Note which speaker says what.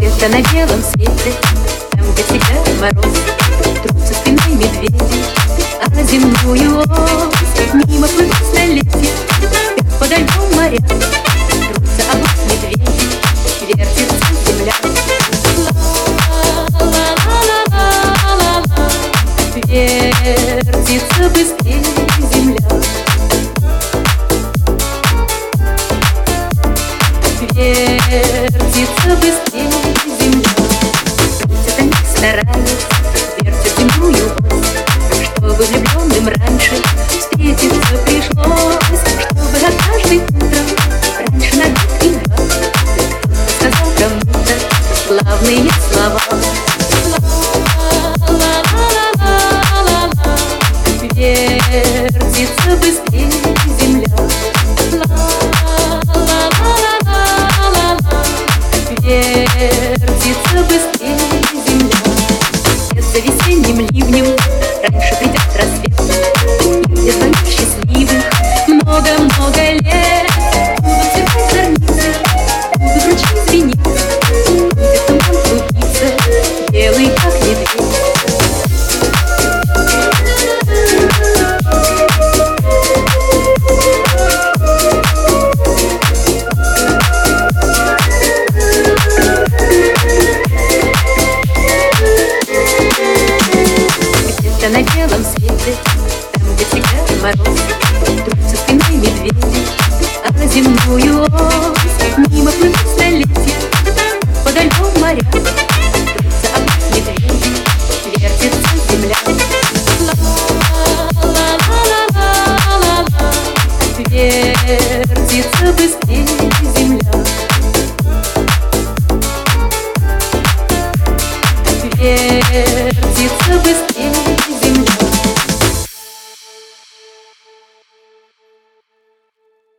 Speaker 1: Где-то на белом свете Там, где всегда мороз. Трутся спиной медведи А земную ось Мимо плывут столетия Как подо льдом моря Трутся об медведи Вертится земля. Вертится быстрее земля. Вертится быстрее You. Где-то на белом свете Там, где всегда мороз Трутся спиной медведи А земную ось Мимо плывут столетия. Подо льдом моря Трутся об медведи Вертится земля. Вертится быстрее земля. Вертится быстрее